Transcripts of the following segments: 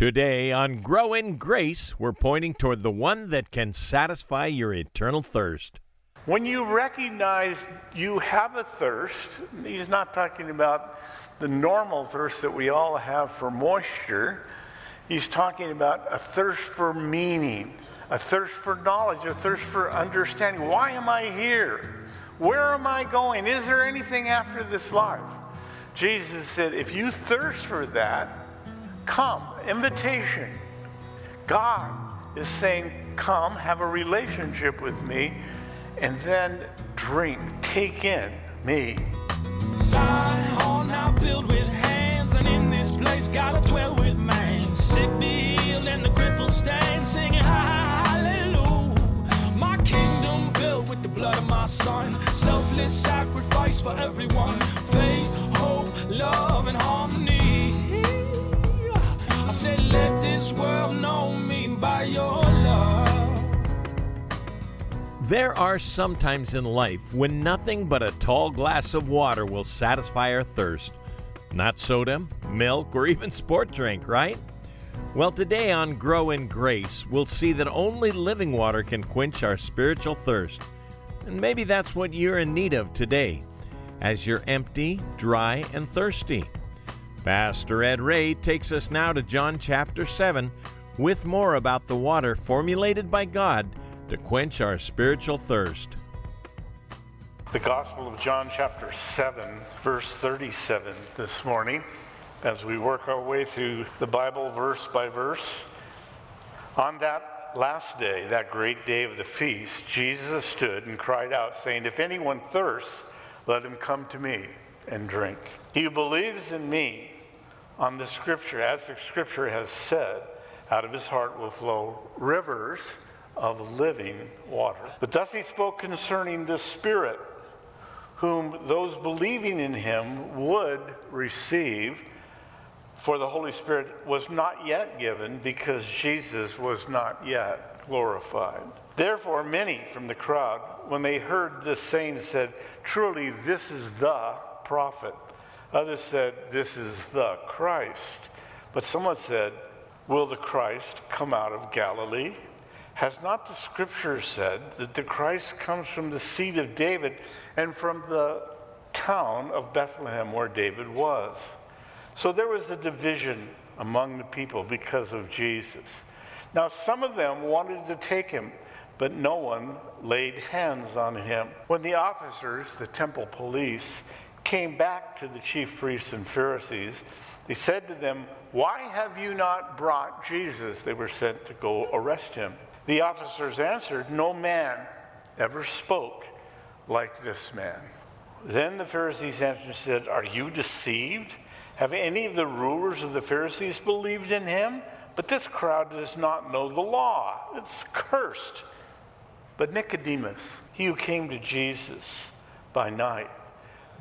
Today on Grow in Grace, we're pointing toward the one that can satisfy your eternal thirst. When you recognize you have a thirst, he's not talking about the normal thirst that we all have for moisture. He's talking about a thirst for meaning, a thirst for knowledge, a thirst for understanding. Why am I here? Where am I going? Is there anything after this life? Jesus said, if you thirst for that, come. Invitation. God is saying, come, have a relationship with me, and then drink, take in me. Zion now built with hands, and in this place dwell with man. Sick be healed and the crippled stand, singing hallelujah. My kingdom built with the blood of my son, selfless sacrifice for everyone. Faith, hope, love, and harmony. World know me by your love. There are some times in life when nothing but a tall glass of water will satisfy our thirst. Not soda, milk, or even sport drink, right? Well, today on Grow in Grace, we'll see that only living water can quench our spiritual thirst. And maybe that's what you're in need of today, as you're empty, dry, and thirsty. Pastor Ed Ray takes us now to John chapter 7 with more about the water formulated by God to quench our spiritual thirst. The Gospel of John, chapter 7, verse 37, this morning, as we work our way through the Bible verse by verse. On that last day, that great day of the feast, Jesus stood and cried out, saying, If anyone thirsts, let him come to me and drink. He who believes in me, on the scripture, as the scripture has said, out of his heart will flow rivers of living water. But thus he spoke concerning the Spirit, whom those believing in him would receive. For the Holy Spirit was not yet given because Jesus was not yet glorified. Therefore, many from the crowd, when they heard this saying, said, Truly, this is the prophet. Others said, This is the Christ. But someone said, Will the Christ come out of Galilee? Has not the scripture said that the Christ comes from the seed of David and from the town of Bethlehem where David was? So there was a division among the people because of Jesus. Now, some of them wanted to take him, but no one laid hands on him. When the officers, the temple police, came back to the chief priests and Pharisees, they said to them, Why have you not brought Jesus? They were sent to go arrest him. The officers answered, No man ever spoke like this man. Then the Pharisees answered and said, Are you deceived? Have any of the rulers of the Pharisees believed in him? But this crowd does not know the law. It's cursed. But Nicodemus, he who came to Jesus by night,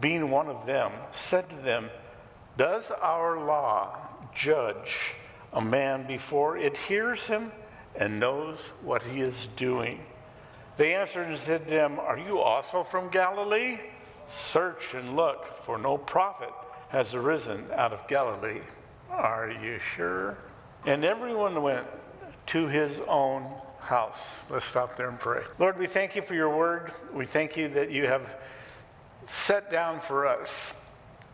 being one of them, said to them, Does our law judge a man before it hears him and knows what he is doing? They answered and said to him, Are you also from Galilee? Search and look, for no prophet has arisen out of Galilee. Are you sure? And everyone went to his own house. Let's stop there and pray. Lord, we thank you for your word. We thank you that you have set down for us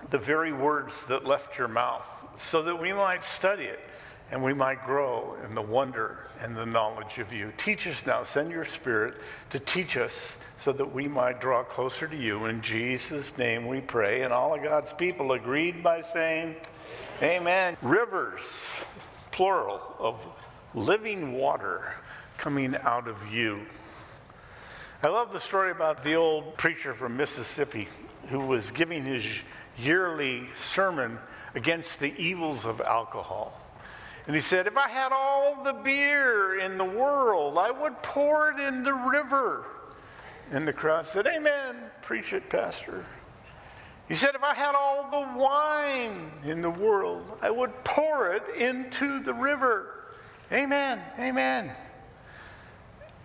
the very words that left your mouth so that we might study it and we might grow in the wonder and the knowledge of you. Teach us now. Send your spirit to teach us so that we might draw closer to you. In Jesus' name we pray. And all of God's people agreed by saying, Amen. Rivers, plural, of living water coming out of you. I love the story about the old preacher from Mississippi who was giving his yearly sermon against the evils of alcohol. And he said, If I had all the beer in the world, I would pour it in the river. And the crowd said, Amen. Preach it, Pastor. He said, If I had all the wine in the world, I would pour it into the river. Amen. Amen.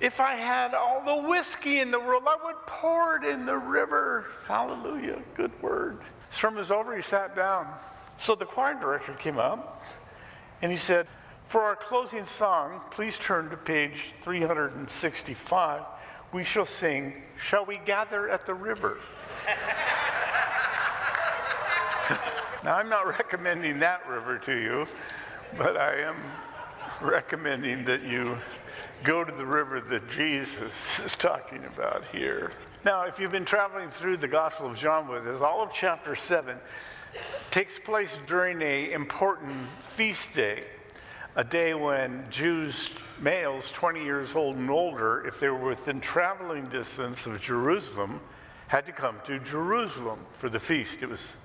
If I had all the whiskey in the world, I would pour it in the river. Hallelujah. Good word. Sermon was over. He sat down. So the choir director came up and he said, For our closing song, please turn to page 365. We shall sing, Shall We Gather at the River? now, I'm not recommending that river to you, but I am recommending that you go to the river that Jesus is talking about here. Now, if you've been traveling through the Gospel of John with us, all of chapter 7 takes place during a important feast day a day when Jews, males 20 years old and older, if they were within traveling distance of Jerusalem, had to come to Jerusalem for the feast. It was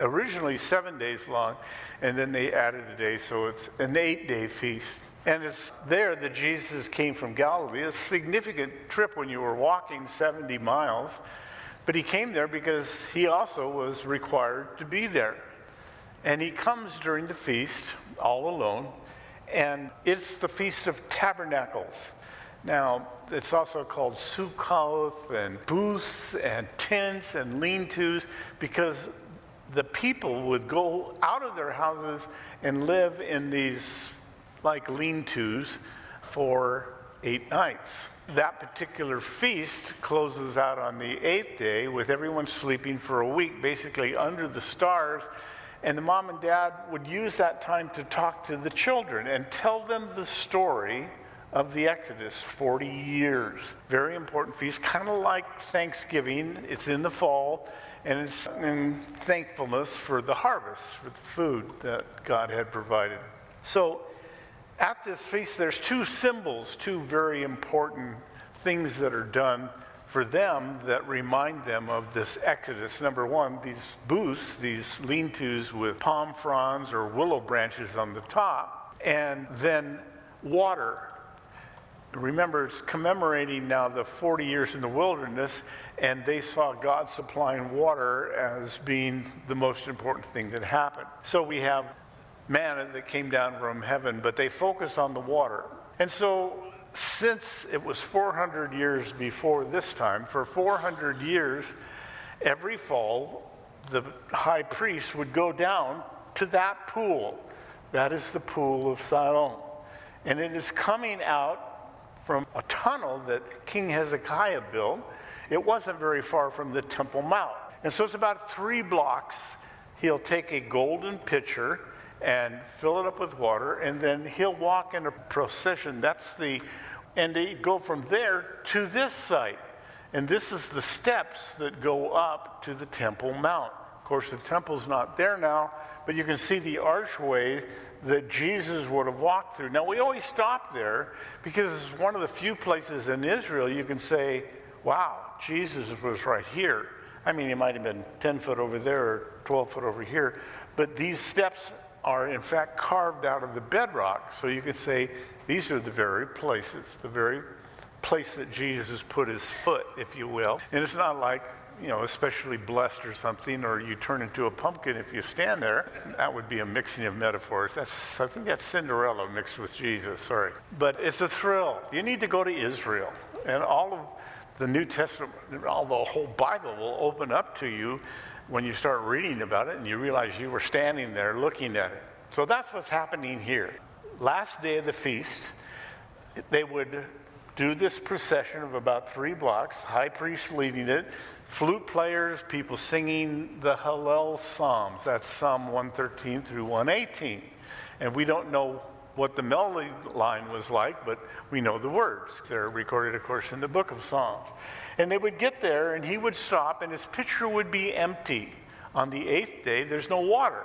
originally seven days long, and then they added a day, so it's an eight day feast. And it's there that Jesus came from Galilee, a significant trip when you were walking 70 miles. But he came there because he also was required to be there. And he comes during the feast all alone and it's the Feast of Tabernacles. Now, it's also called Sukkoth and booths and tents and lean tos because the people would go out of their houses and live in these like lean tos for eight nights. That particular feast closes out on the eighth day with everyone sleeping for a week, basically under the stars and the mom and dad would use that time to talk to the children and tell them the story of the Exodus 40 years. Very important feast, kind of like Thanksgiving. It's in the fall, and it's in thankfulness for the harvest, for the food that God had provided. So at this feast, there's two symbols, two very important things that are done for them that remind them of this exodus. Number one, these booths, these lean tos with palm fronds or willow branches on the top, and then water. Remember, it's commemorating now the 40 years in the wilderness, and they saw God supplying water as being the most important thing that happened. So we have manna that came down from heaven, but they focus on the water. And so since it was 400 years before this time, for 400 years, every fall, the high priest would go down to that pool. That is the pool of Siloam. And it is coming out from a tunnel that King Hezekiah built. It wasn't very far from the Temple Mount. And so it's about three blocks. He'll take a golden pitcher and fill it up with water, and then he'll walk in a procession. That's the, and they go from there to this site. And this is the steps that go up to the Temple Mount. Of course, the temple's not there now, but you can see the archway that Jesus would have walked through. Now, we always stop there because it's one of the few places in Israel you can say, wow, Jesus was right here. I mean, he might have been 10 foot over there or 12 foot over here, but these steps are in fact carved out of the bedrock. So you can say these are the very places, the very place that Jesus put his foot, if you will. And it's not like, you know, especially blessed or something, or you turn into a pumpkin if you stand there. That would be a mixing of metaphors. That's, I think that's Cinderella mixed with Jesus, sorry. But it's a thrill. You need to go to Israel. And all of the New Testament, all the whole Bible will open up to you when you start reading about it and you realize you were standing there looking at it. So that's what's happening here. Last day of the feast, they would do this procession of about three blocks, high priest leading it, flute players, people singing the Hallel Psalms. That's Psalm 113 through 118. And we don't know what the melody line was like, but we know the words. They're recorded, of course, in the book of Psalms. And they would get there, and he would stop, and his pitcher would be empty. On the eighth day, there's no water.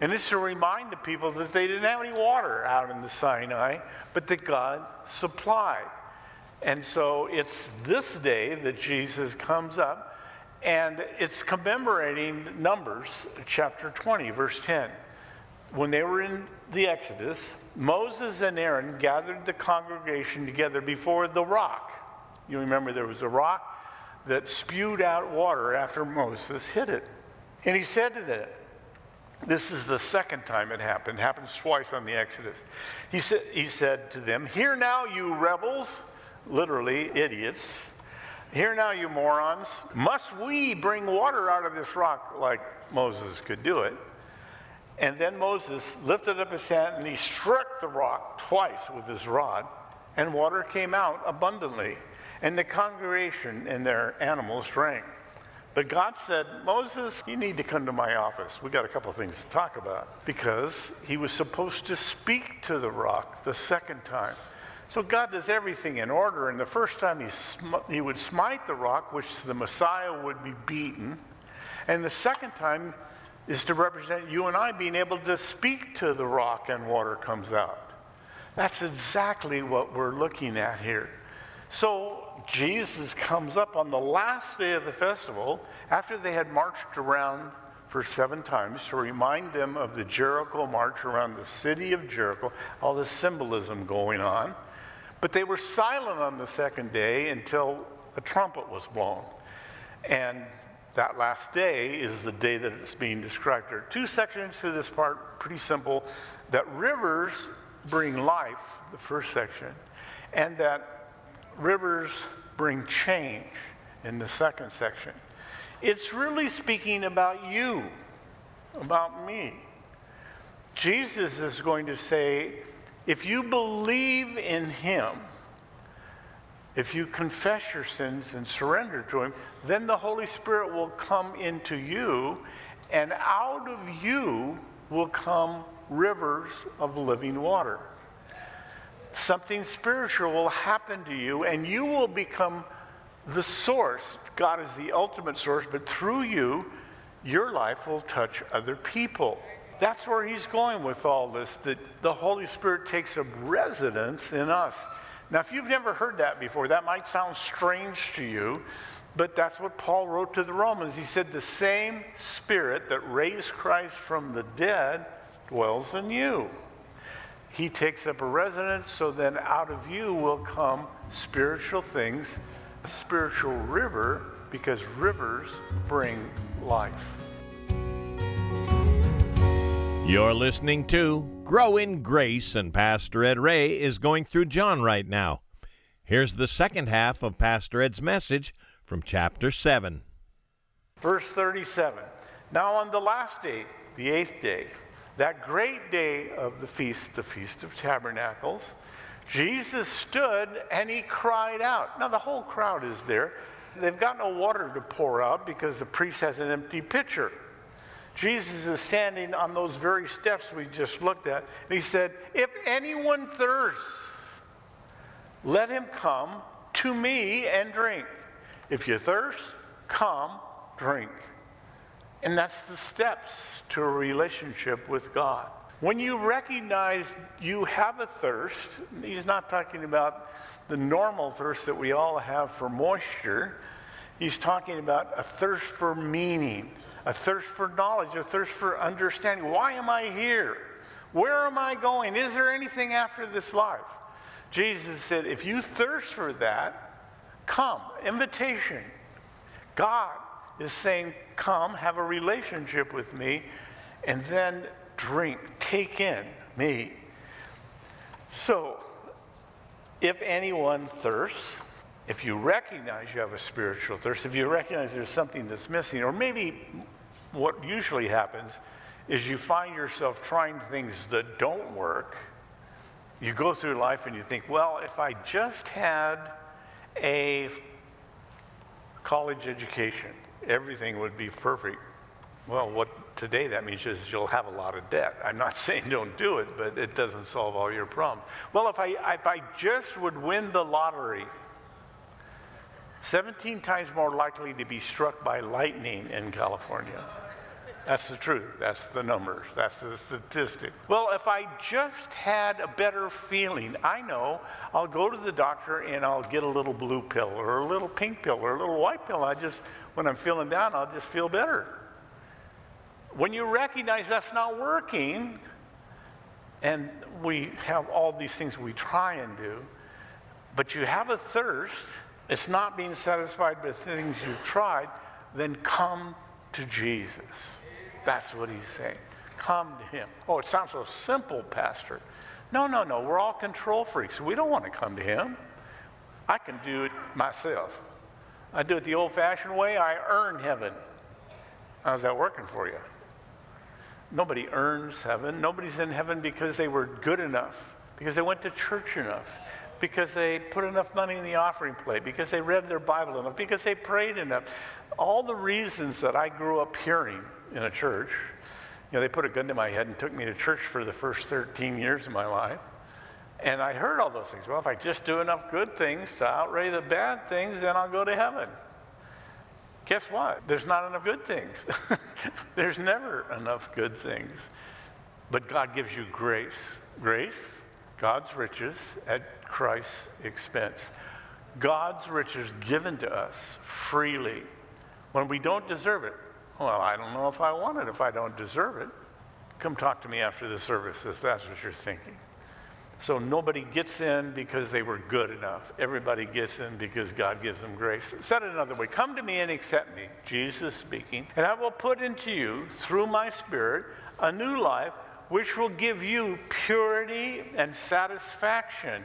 And this to remind the people that they didn't have any water out in the Sinai, but that God supplied. And so it's this day that Jesus comes up, and it's commemorating Numbers chapter 20, verse 10. When they were in the Exodus, Moses and Aaron gathered the congregation together before the rock. You remember there was a rock that spewed out water after Moses hit it. And he said to them, this is the second time it happened. It happens twice on the Exodus. He said, he said to them, Hear now, you rebels, literally idiots. Hear now, you morons. Must we bring water out of this rock like Moses could do it? And then Moses lifted up his hand and he struck the rock twice with his rod, and water came out abundantly. And the congregation and their animals drank. But God said, Moses, you need to come to my office. We got a couple of things to talk about. Because he was supposed to speak to the rock the second time. So God does everything in order. And the first time he, sm- he would smite the rock, which the Messiah would be beaten. And the second time is to represent you and I being able to speak to the rock and water comes out. That's exactly what we're looking at here. So Jesus comes up on the last day of the festival after they had marched around for seven times to remind them of the Jericho march around the city of Jericho, all the symbolism going on. But they were silent on the second day until a trumpet was blown. And that last day is the day that it's being described. There are two sections to this part, pretty simple that rivers bring life, the first section, and that rivers bring change in the second section. It's really speaking about you, about me. Jesus is going to say, if you believe in him, if you confess your sins and surrender to him, then the Holy Spirit will come into you, and out of you will come rivers of living water. Something spiritual will happen to you, and you will become the source. God is the ultimate source, but through you, your life will touch other people. That's where he's going with all this, that the Holy Spirit takes up residence in us. Now, if you've never heard that before, that might sound strange to you, but that's what Paul wrote to the Romans. He said, The same Spirit that raised Christ from the dead dwells in you. He takes up a residence, so then out of you will come spiritual things, a spiritual river, because rivers bring life. You're listening to Grow in Grace, and Pastor Ed Ray is going through John right now. Here's the second half of Pastor Ed's message from chapter 7. Verse 37 Now on the last day, the eighth day, that great day of the feast, the Feast of Tabernacles, Jesus stood and he cried out. Now, the whole crowd is there. They've got no water to pour out because the priest has an empty pitcher. Jesus is standing on those very steps we just looked at. And he said, If anyone thirsts, let him come to me and drink. If you thirst, come, drink. And that's the steps to a relationship with God. When you recognize you have a thirst, he's not talking about the normal thirst that we all have for moisture. He's talking about a thirst for meaning, a thirst for knowledge, a thirst for understanding. Why am I here? Where am I going? Is there anything after this life? Jesus said, if you thirst for that, come. Invitation. God is saying, Come, have a relationship with me, and then drink, take in me. So, if anyone thirsts, if you recognize you have a spiritual thirst, if you recognize there's something that's missing, or maybe what usually happens is you find yourself trying things that don't work. You go through life and you think, well, if I just had a college education, everything would be perfect. Well, what today that means is you'll have a lot of debt. I'm not saying don't do it, but it doesn't solve all your problems. Well, if I, if I just would win the lottery, 17 times more likely to be struck by lightning in California. That's the truth. That's the numbers. That's the statistic. Well, if I just had a better feeling, I know I'll go to the doctor and I'll get a little blue pill or a little pink pill or a little white pill. I just, when I'm feeling down, I'll just feel better. When you recognize that's not working, and we have all these things we try and do, but you have a thirst, it's not being satisfied the things you've tried, then come to Jesus. That's what he's saying. Come to him. Oh, it sounds so simple, Pastor. No, no, no. We're all control freaks. We don't want to come to him. I can do it myself. I do it the old fashioned way. I earn heaven. How's that working for you? Nobody earns heaven. Nobody's in heaven because they were good enough, because they went to church enough, because they put enough money in the offering plate, because they read their Bible enough, because they prayed enough. All the reasons that I grew up hearing in a church, you know, they put a gun to my head and took me to church for the first 13 years of my life. And I heard all those things. Well, if I just do enough good things to outweigh the bad things, then I'll go to heaven. Guess what? There's not enough good things. There's never enough good things. But God gives you grace. Grace, God's riches at Christ's expense. God's riches given to us freely when we don't deserve it. Well, I don't know if I want it if I don't deserve it. Come talk to me after the service if that's what you're thinking. So nobody gets in because they were good enough. Everybody gets in because God gives them grace. Said it another way Come to me and accept me, Jesus speaking, and I will put into you, through my Spirit, a new life which will give you purity and satisfaction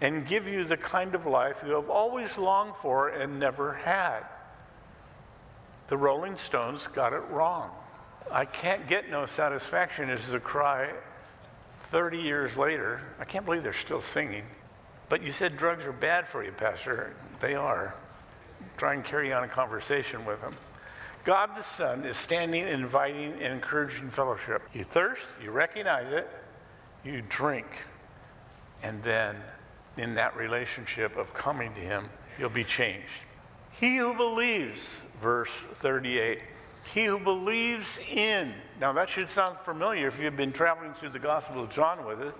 and give you the kind of life you have always longed for and never had. The Rolling Stones got it wrong. I can't get no satisfaction is the cry 30 years later. I can't believe they're still singing. But you said drugs are bad for you, Pastor. They are. Try and carry on a conversation with them. God the Son is standing, inviting, and encouraging fellowship. You thirst, you recognize it, you drink, and then in that relationship of coming to Him, you'll be changed. He who believes, verse 38, he who believes in, now that should sound familiar if you've been traveling through the Gospel of John with it.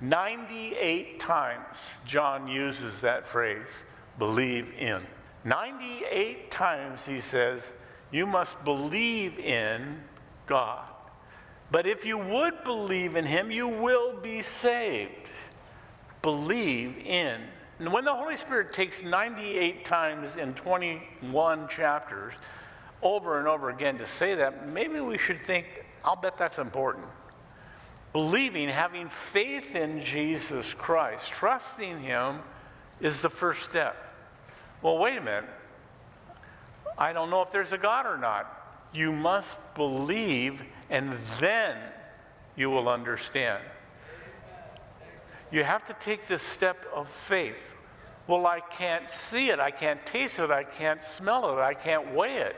98 times John uses that phrase, believe in. 98 times he says, you must believe in God. But if you would believe in him, you will be saved. Believe in. And when the Holy Spirit takes 98 times in 21 chapters over and over again to say that, maybe we should think, I'll bet that's important. Believing, having faith in Jesus Christ, trusting Him is the first step. Well, wait a minute. I don't know if there's a God or not. You must believe, and then you will understand. You have to take this step of faith. Well, I can't see it, I can't taste it, I can't smell it, I can't weigh it.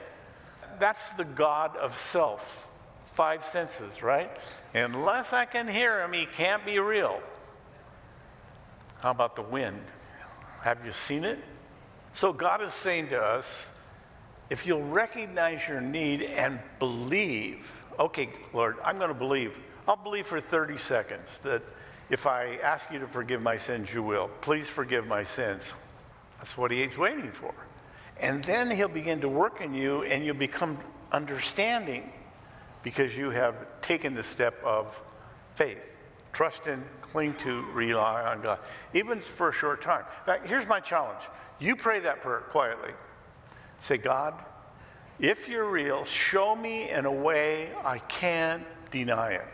That's the God of self, five senses, right? Unless I can hear him, he can't be real. How about the wind? Have you seen it? So God is saying to us, if you'll recognize your need and believe, okay, Lord, I'm going to believe. I'll believe for 30 seconds that if I ask you to forgive my sins, you will. Please forgive my sins. That's what he's waiting for. And then he'll begin to work in you and you'll become understanding because you have taken the step of faith. Trust in, cling to, rely on God, even for a short time. In fact, here's my challenge. You pray that prayer quietly. Say, God, if you're real, show me in a way I can't deny it.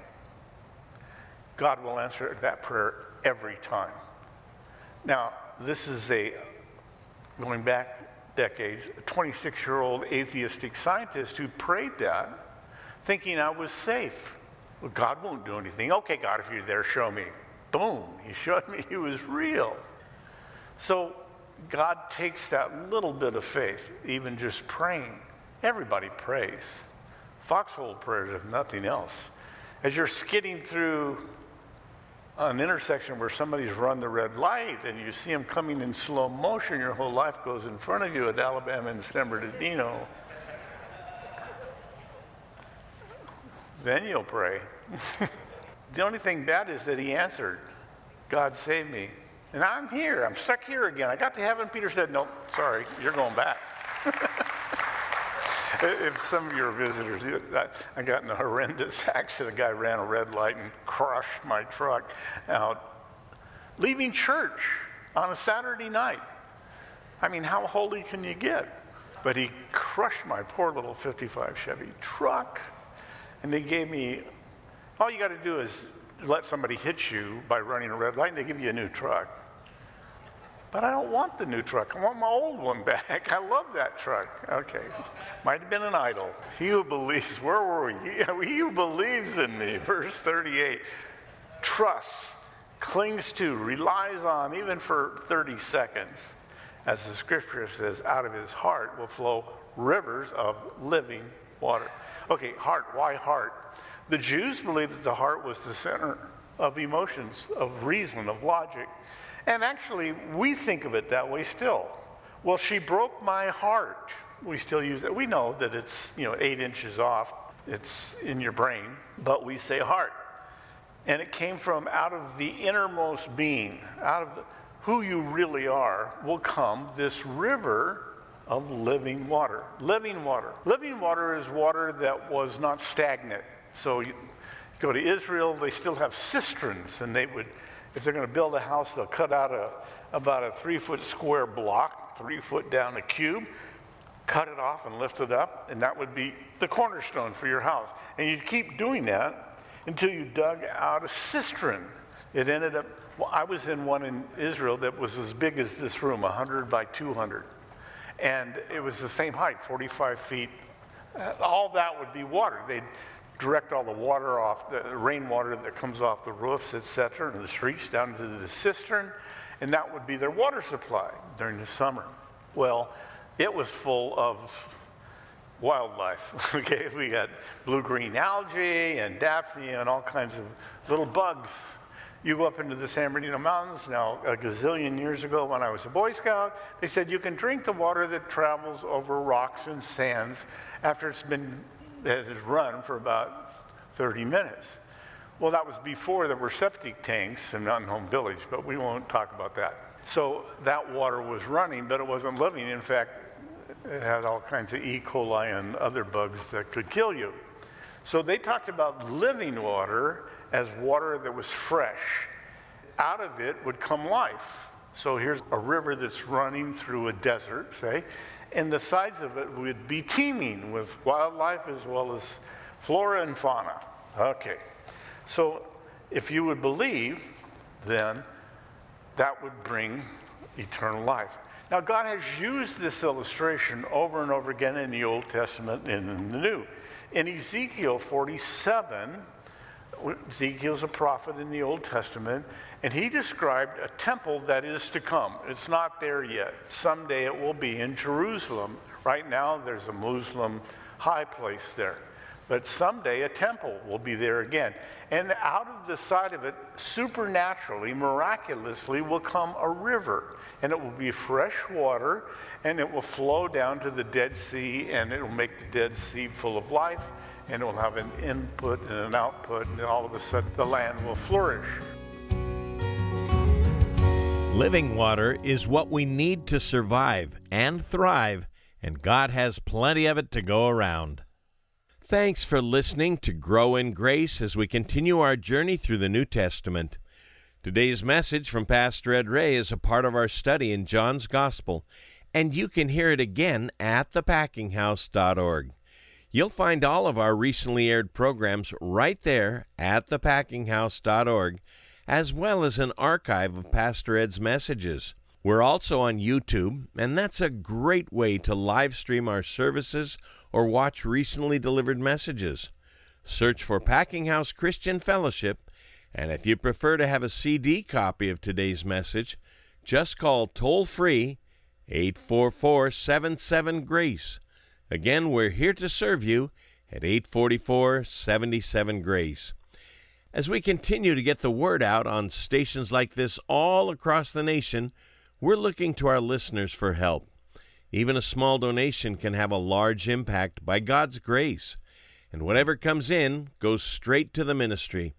God will answer that prayer every time. Now, this is a, going back decades, a 26 year old atheistic scientist who prayed that thinking I was safe. Well, God won't do anything. Okay, God, if you're there, show me. Boom, he showed me he was real. So God takes that little bit of faith, even just praying. Everybody prays. Foxhole prayers, if nothing else. As you're skidding through an intersection where somebody's run the red light and you see them coming in slow motion, your whole life goes in front of you at Alabama and San Bernardino, then you'll pray. the only thing bad is that he answered, God save me. And I'm here, I'm stuck here again. I got to heaven. Peter said, Nope, sorry, you're going back. if some of your visitors, I got in a horrendous accident. A guy ran a red light and crushed my truck out, leaving church on a Saturday night. I mean, how holy can you get? But he crushed my poor little 55 Chevy truck. And they gave me, all you got to do is let somebody hit you by running a red light, and they give you a new truck. But I don't want the new truck. I want my old one back. I love that truck. Okay. Might have been an idol. He who believes, where were we? He who believes in me, verse 38, trusts, clings to, relies on, even for 30 seconds. As the scripture says, out of his heart will flow rivers of living water. Okay, heart. Why heart? The Jews believed that the heart was the center of emotions, of reason, of logic. And actually, we think of it that way still. Well, she broke my heart. We still use it. We know that it's, you know, eight inches off. It's in your brain, but we say heart. And it came from out of the innermost being, out of who you really are, will come this river of living water. Living water. Living water is water that was not stagnant. So you go to Israel, they still have cisterns, and they would, if they're going to build a house, they'll cut out a, about a three foot square block, three foot down a cube, cut it off and lift it up, and that would be the cornerstone for your house. And you'd keep doing that until you dug out a cistern. It ended up, well, I was in one in Israel that was as big as this room, 100 by 200. And it was the same height, 45 feet. Uh, all that would be water. They'd direct all the water off, the rainwater that comes off the roofs, etc., and the streets down to the cistern, and that would be their water supply during the summer. Well, it was full of wildlife. okay, we got blue-green algae and daphne and all kinds of little bugs you go up into the San Bernardino Mountains now, a gazillion years ago when I was a Boy Scout, they said you can drink the water that travels over rocks and sands after it's been, it has run for about 30 minutes. Well, that was before there were septic tanks in Mountain Home Village, but we won't talk about that. So that water was running, but it wasn't living. In fact, it had all kinds of E. coli and other bugs that could kill you. So they talked about living water as water that was fresh. Out of it would come life. So here's a river that's running through a desert, say, and the sides of it would be teeming with wildlife as well as flora and fauna. Okay. So if you would believe, then that would bring eternal life. Now, God has used this illustration over and over again in the Old Testament and in the New. In Ezekiel 47, Ezekiel's a prophet in the Old Testament, and he described a temple that is to come. It's not there yet. Someday it will be in Jerusalem. Right now, there's a Muslim high place there. But someday a temple will be there again. And out of the side of it, supernaturally, miraculously, will come a river. And it will be fresh water, and it will flow down to the Dead Sea, and it will make the Dead Sea full of life and it will have an input and an output, and all of a sudden the land will flourish. Living water is what we need to survive and thrive, and God has plenty of it to go around. Thanks for listening to Grow in Grace as we continue our journey through the New Testament. Today's message from Pastor Ed Ray is a part of our study in John's Gospel, and you can hear it again at thepackinghouse.org. You'll find all of our recently aired programs right there at thepackinghouse.org, as well as an archive of Pastor Ed's messages. We're also on YouTube, and that's a great way to live stream our services or watch recently delivered messages. Search for Packing House Christian Fellowship, and if you prefer to have a CD copy of today's message, just call toll free 844 77 Grace. Again, we're here to serve you at 844 77 Grace. As we continue to get the word out on stations like this all across the nation, we're looking to our listeners for help. Even a small donation can have a large impact by God's grace, and whatever comes in goes straight to the ministry.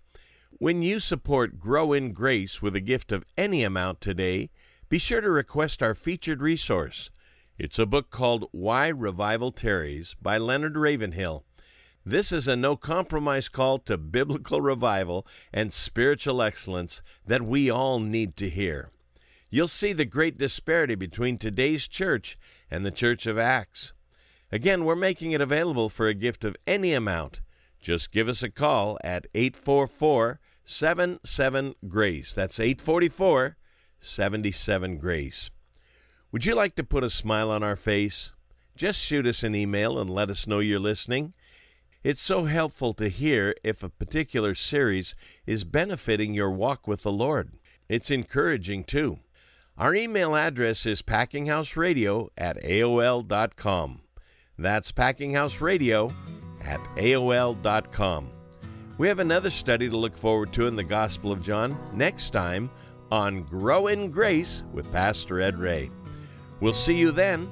When you support Grow in Grace with a gift of any amount today, be sure to request our featured resource. It's a book called Why Revival Tarries by Leonard Ravenhill. This is a no compromise call to biblical revival and spiritual excellence that we all need to hear. You'll see the great disparity between today's church and the Church of Acts. Again, we're making it available for a gift of any amount. Just give us a call at 844 77 Grace. That's 844 77 Grace. Would you like to put a smile on our face? Just shoot us an email and let us know you're listening. It's so helpful to hear if a particular series is benefiting your walk with the Lord. It's encouraging too. Our email address is packinghouseradio at AOL.com. That's packinghouseradio at AOL.com. We have another study to look forward to in the Gospel of John next time on Grow in Grace with Pastor Ed Ray. We'll see you then.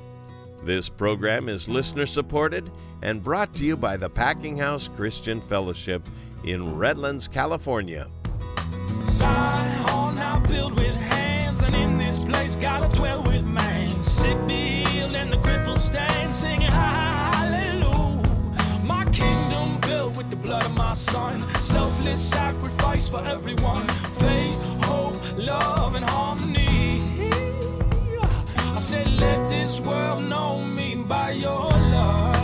This program is listener supported and brought to you by the Packing House Christian Fellowship in Redlands, California. And and son, selfless sacrifice for everyone. Faith said, Let this world know me by your love.